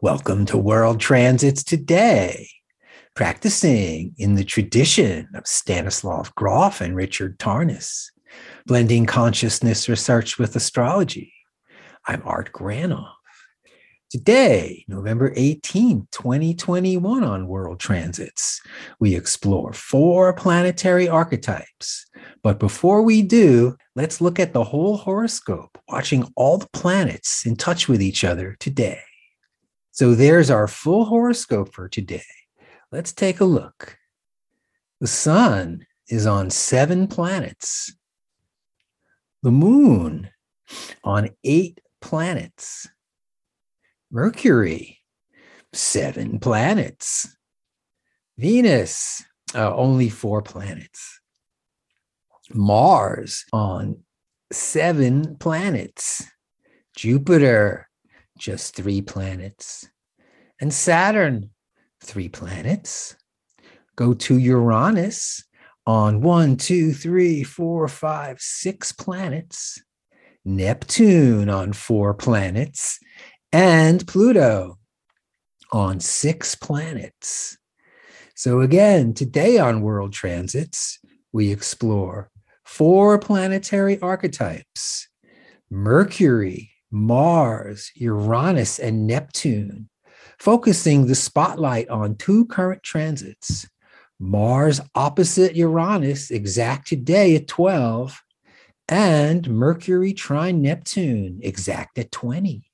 Welcome to World Transits Today, practicing in the tradition of Stanislav Grof and Richard Tarnas, blending consciousness research with astrology. I'm Art Granoff. Today, November 18, 2021, on World Transits, we explore four planetary archetypes. But before we do, let's look at the whole horoscope, watching all the planets in touch with each other today. So there's our full horoscope for today. Let's take a look. The sun is on seven planets, the moon on eight planets Mercury, seven planets. Venus, uh, only four planets. Mars on seven planets. Jupiter, just three planets. And Saturn, three planets. Go to Uranus on one, two, three, four, five, six planets. Neptune on four planets and Pluto on six planets. So, again, today on World Transits, we explore four planetary archetypes Mercury, Mars, Uranus, and Neptune, focusing the spotlight on two current transits Mars opposite Uranus, exact today at 12, and Mercury trine Neptune, exact at 20.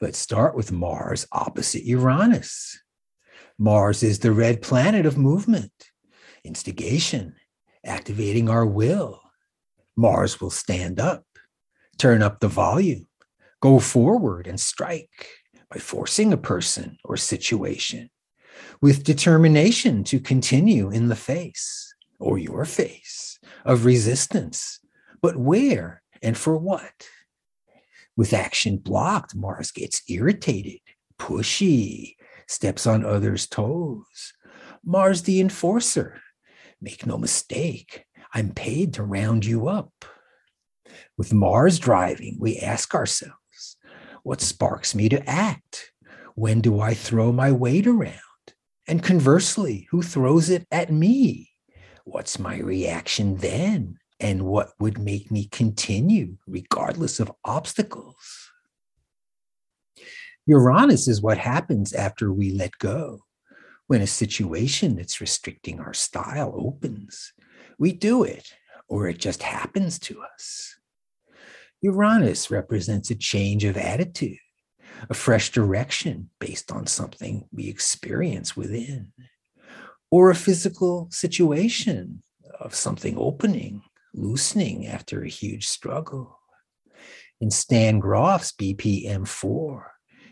Let's start with Mars opposite Uranus. Mars is the red planet of movement, instigation, activating our will. Mars will stand up, turn up the volume, go forward and strike by forcing a person or situation with determination to continue in the face or your face of resistance. But where and for what? With action blocked, Mars gets irritated, pushy, steps on others' toes. Mars the enforcer. Make no mistake, I'm paid to round you up. With Mars driving, we ask ourselves, what sparks me to act? When do I throw my weight around? And conversely, who throws it at me? What's my reaction then? and what would make me continue regardless of obstacles. Uranus is what happens after we let go. When a situation that's restricting our style opens, we do it, or it just happens to us. Uranus represents a change of attitude, a fresh direction based on something we experience within, or a physical situation of something opening loosening after a huge struggle. In Stan Grof's BPM4,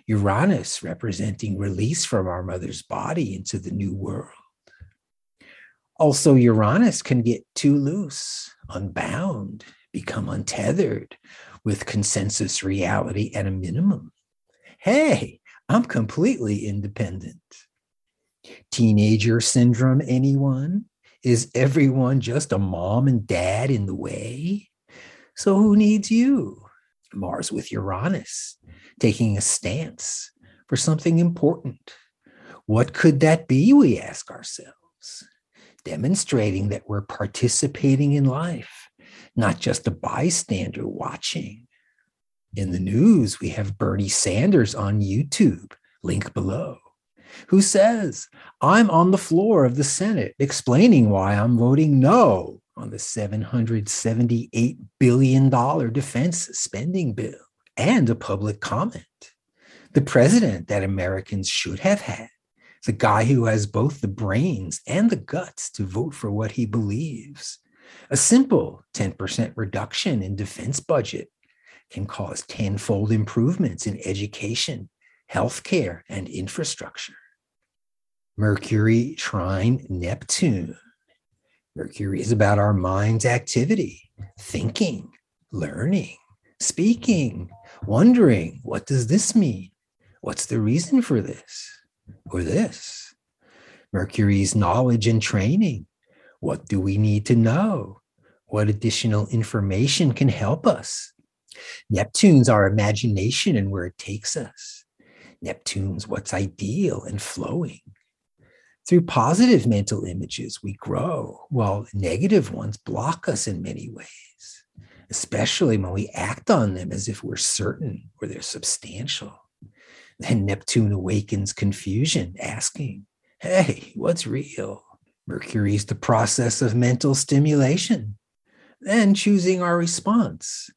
Uranus representing release from our mother's body into the new world. Also, Uranus can get too loose, unbound, become untethered with consensus reality at a minimum. Hey, I'm completely independent. Teenager syndrome, anyone? Is everyone just a mom and dad in the way? So who needs you? Mars with Uranus, taking a stance for something important. What could that be, we ask ourselves? Demonstrating that we're participating in life, not just a bystander watching. In the news, we have Bernie Sanders on YouTube, link below who says, I'm on the floor of the Senate explaining why I'm voting no on the $778 billion defense spending bill and a public comment. The president that Americans should have had, the guy who has both the brains and the guts to vote for what he believes. A simple 10% reduction in defense budget can cause tenfold improvements in education, healthcare, and infrastructure. Mercury trine Neptune. Mercury is about our mind's activity, thinking, learning, speaking, wondering, what does this mean? What's the reason for this or this? Mercury's knowledge and training. What do we need to know? What additional information can help us? Neptune's our imagination and where it takes us. Neptune's what's ideal and flowing. Through positive mental images, we grow, while negative ones block us in many ways, especially when we act on them as if we're certain or they're substantial. Then Neptune awakens confusion, asking, Hey, what's real? Mercury's the process of mental stimulation, then choosing our response,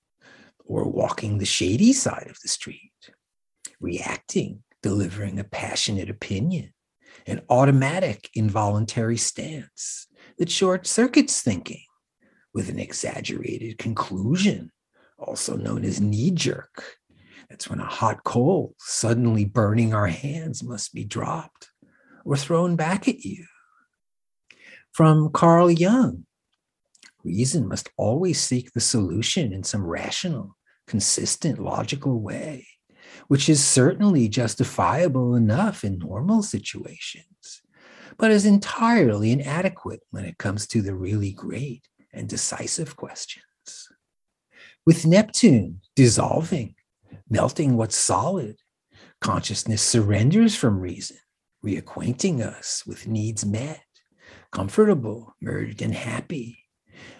or walking the shady side of the street, reacting, delivering a passionate opinion, an automatic involuntary stance that short circuits thinking with an exaggerated conclusion, also known as knee jerk. That's when a hot coal suddenly burning our hands must be dropped or thrown back at you. From Carl Jung, reason must always seek the solution in some rational, consistent, logical way, which is certainly justifiable enough in normal situations, but is entirely inadequate when it comes to the really great and decisive questions. With Neptune dissolving, melting what's solid, consciousness surrenders from reason, reacquainting us with needs met, comfortable, merged, and happy,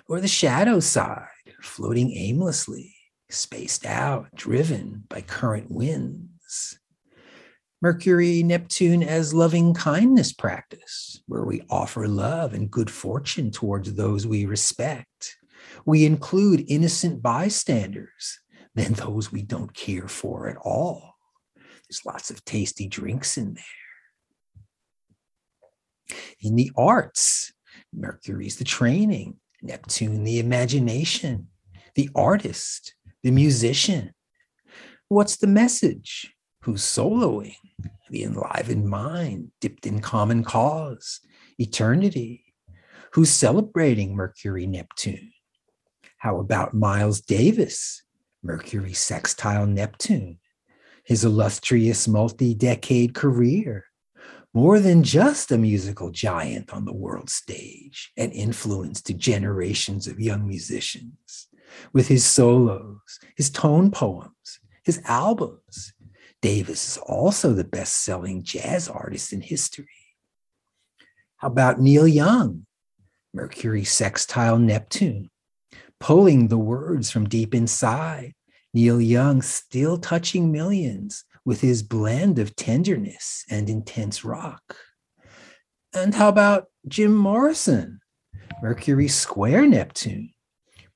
or the shadow side, floating aimlessly, spaced out, driven by current winds. Mercury, Neptune as loving kindness practice, where we offer love and good fortune towards those we respect. We include innocent bystanders than those we don't care for at all. There's lots of tasty drinks in there. In the arts, Mercury's the training, Neptune, the imagination, the artist, the musician. What's the message? Who's soloing? The enlivened mind, dipped in common cause, eternity. Who's celebrating Mercury, Neptune? How about Miles Davis, Mercury sextile Neptune, his illustrious multi decade career? More than just a musical giant on the world stage and influence to generations of young musicians with his solos, his tone poems, his albums. Davis is also the best selling jazz artist in history. How about Neil Young, Mercury sextile Neptune, pulling the words from deep inside? Neil Young still touching millions with his blend of tenderness and intense rock. And how about Jim Morrison, Mercury square Neptune,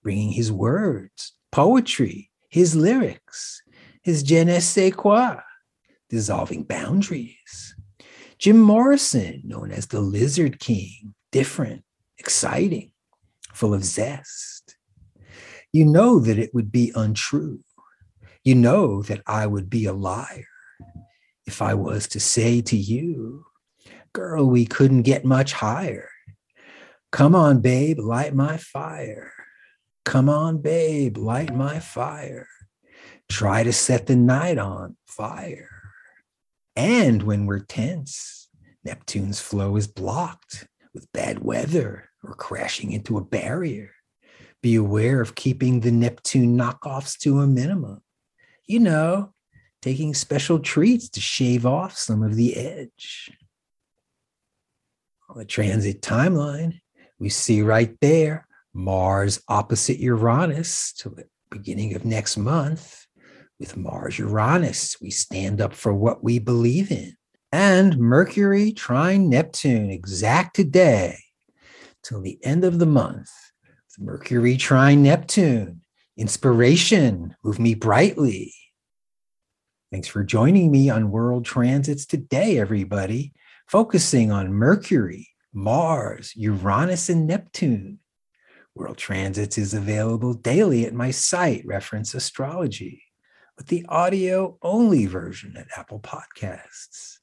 bringing his words, poetry, his lyrics, his je ne sais quoi, dissolving boundaries. Jim Morrison, known as the Lizard King, different, exciting, full of zest. You know that it would be untrue. You know that I would be a liar if I was to say to you, girl, we couldn't get much higher. Come on, babe, light my fire. Come on, babe, light my fire. Try to set the night on fire. And when we're tense, Neptune's flow is blocked with bad weather or crashing into a barrier. Be aware of keeping the Neptune knockoffs to a minimum. You know, taking special treats to shave off some of the edge. On the transit timeline, we see right there Mars opposite Uranus to the beginning of next month. With Mars Uranus, we stand up for what we believe in. And Mercury trine Neptune exact today till the end of the month. Mercury trine Neptune, inspiration, move me brightly. Thanks for joining me on World Transits today, everybody, focusing on Mercury, Mars, Uranus, and Neptune. World Transits is available daily at my site, Reference Astrology, with the audio only version at Apple Podcasts.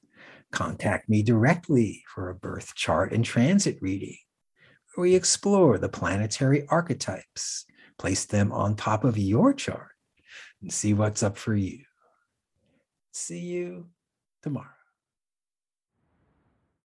Contact me directly for a birth chart and transit reading, where we explore the planetary archetypes, place them on top of your chart, and see what's up for you. See you tomorrow.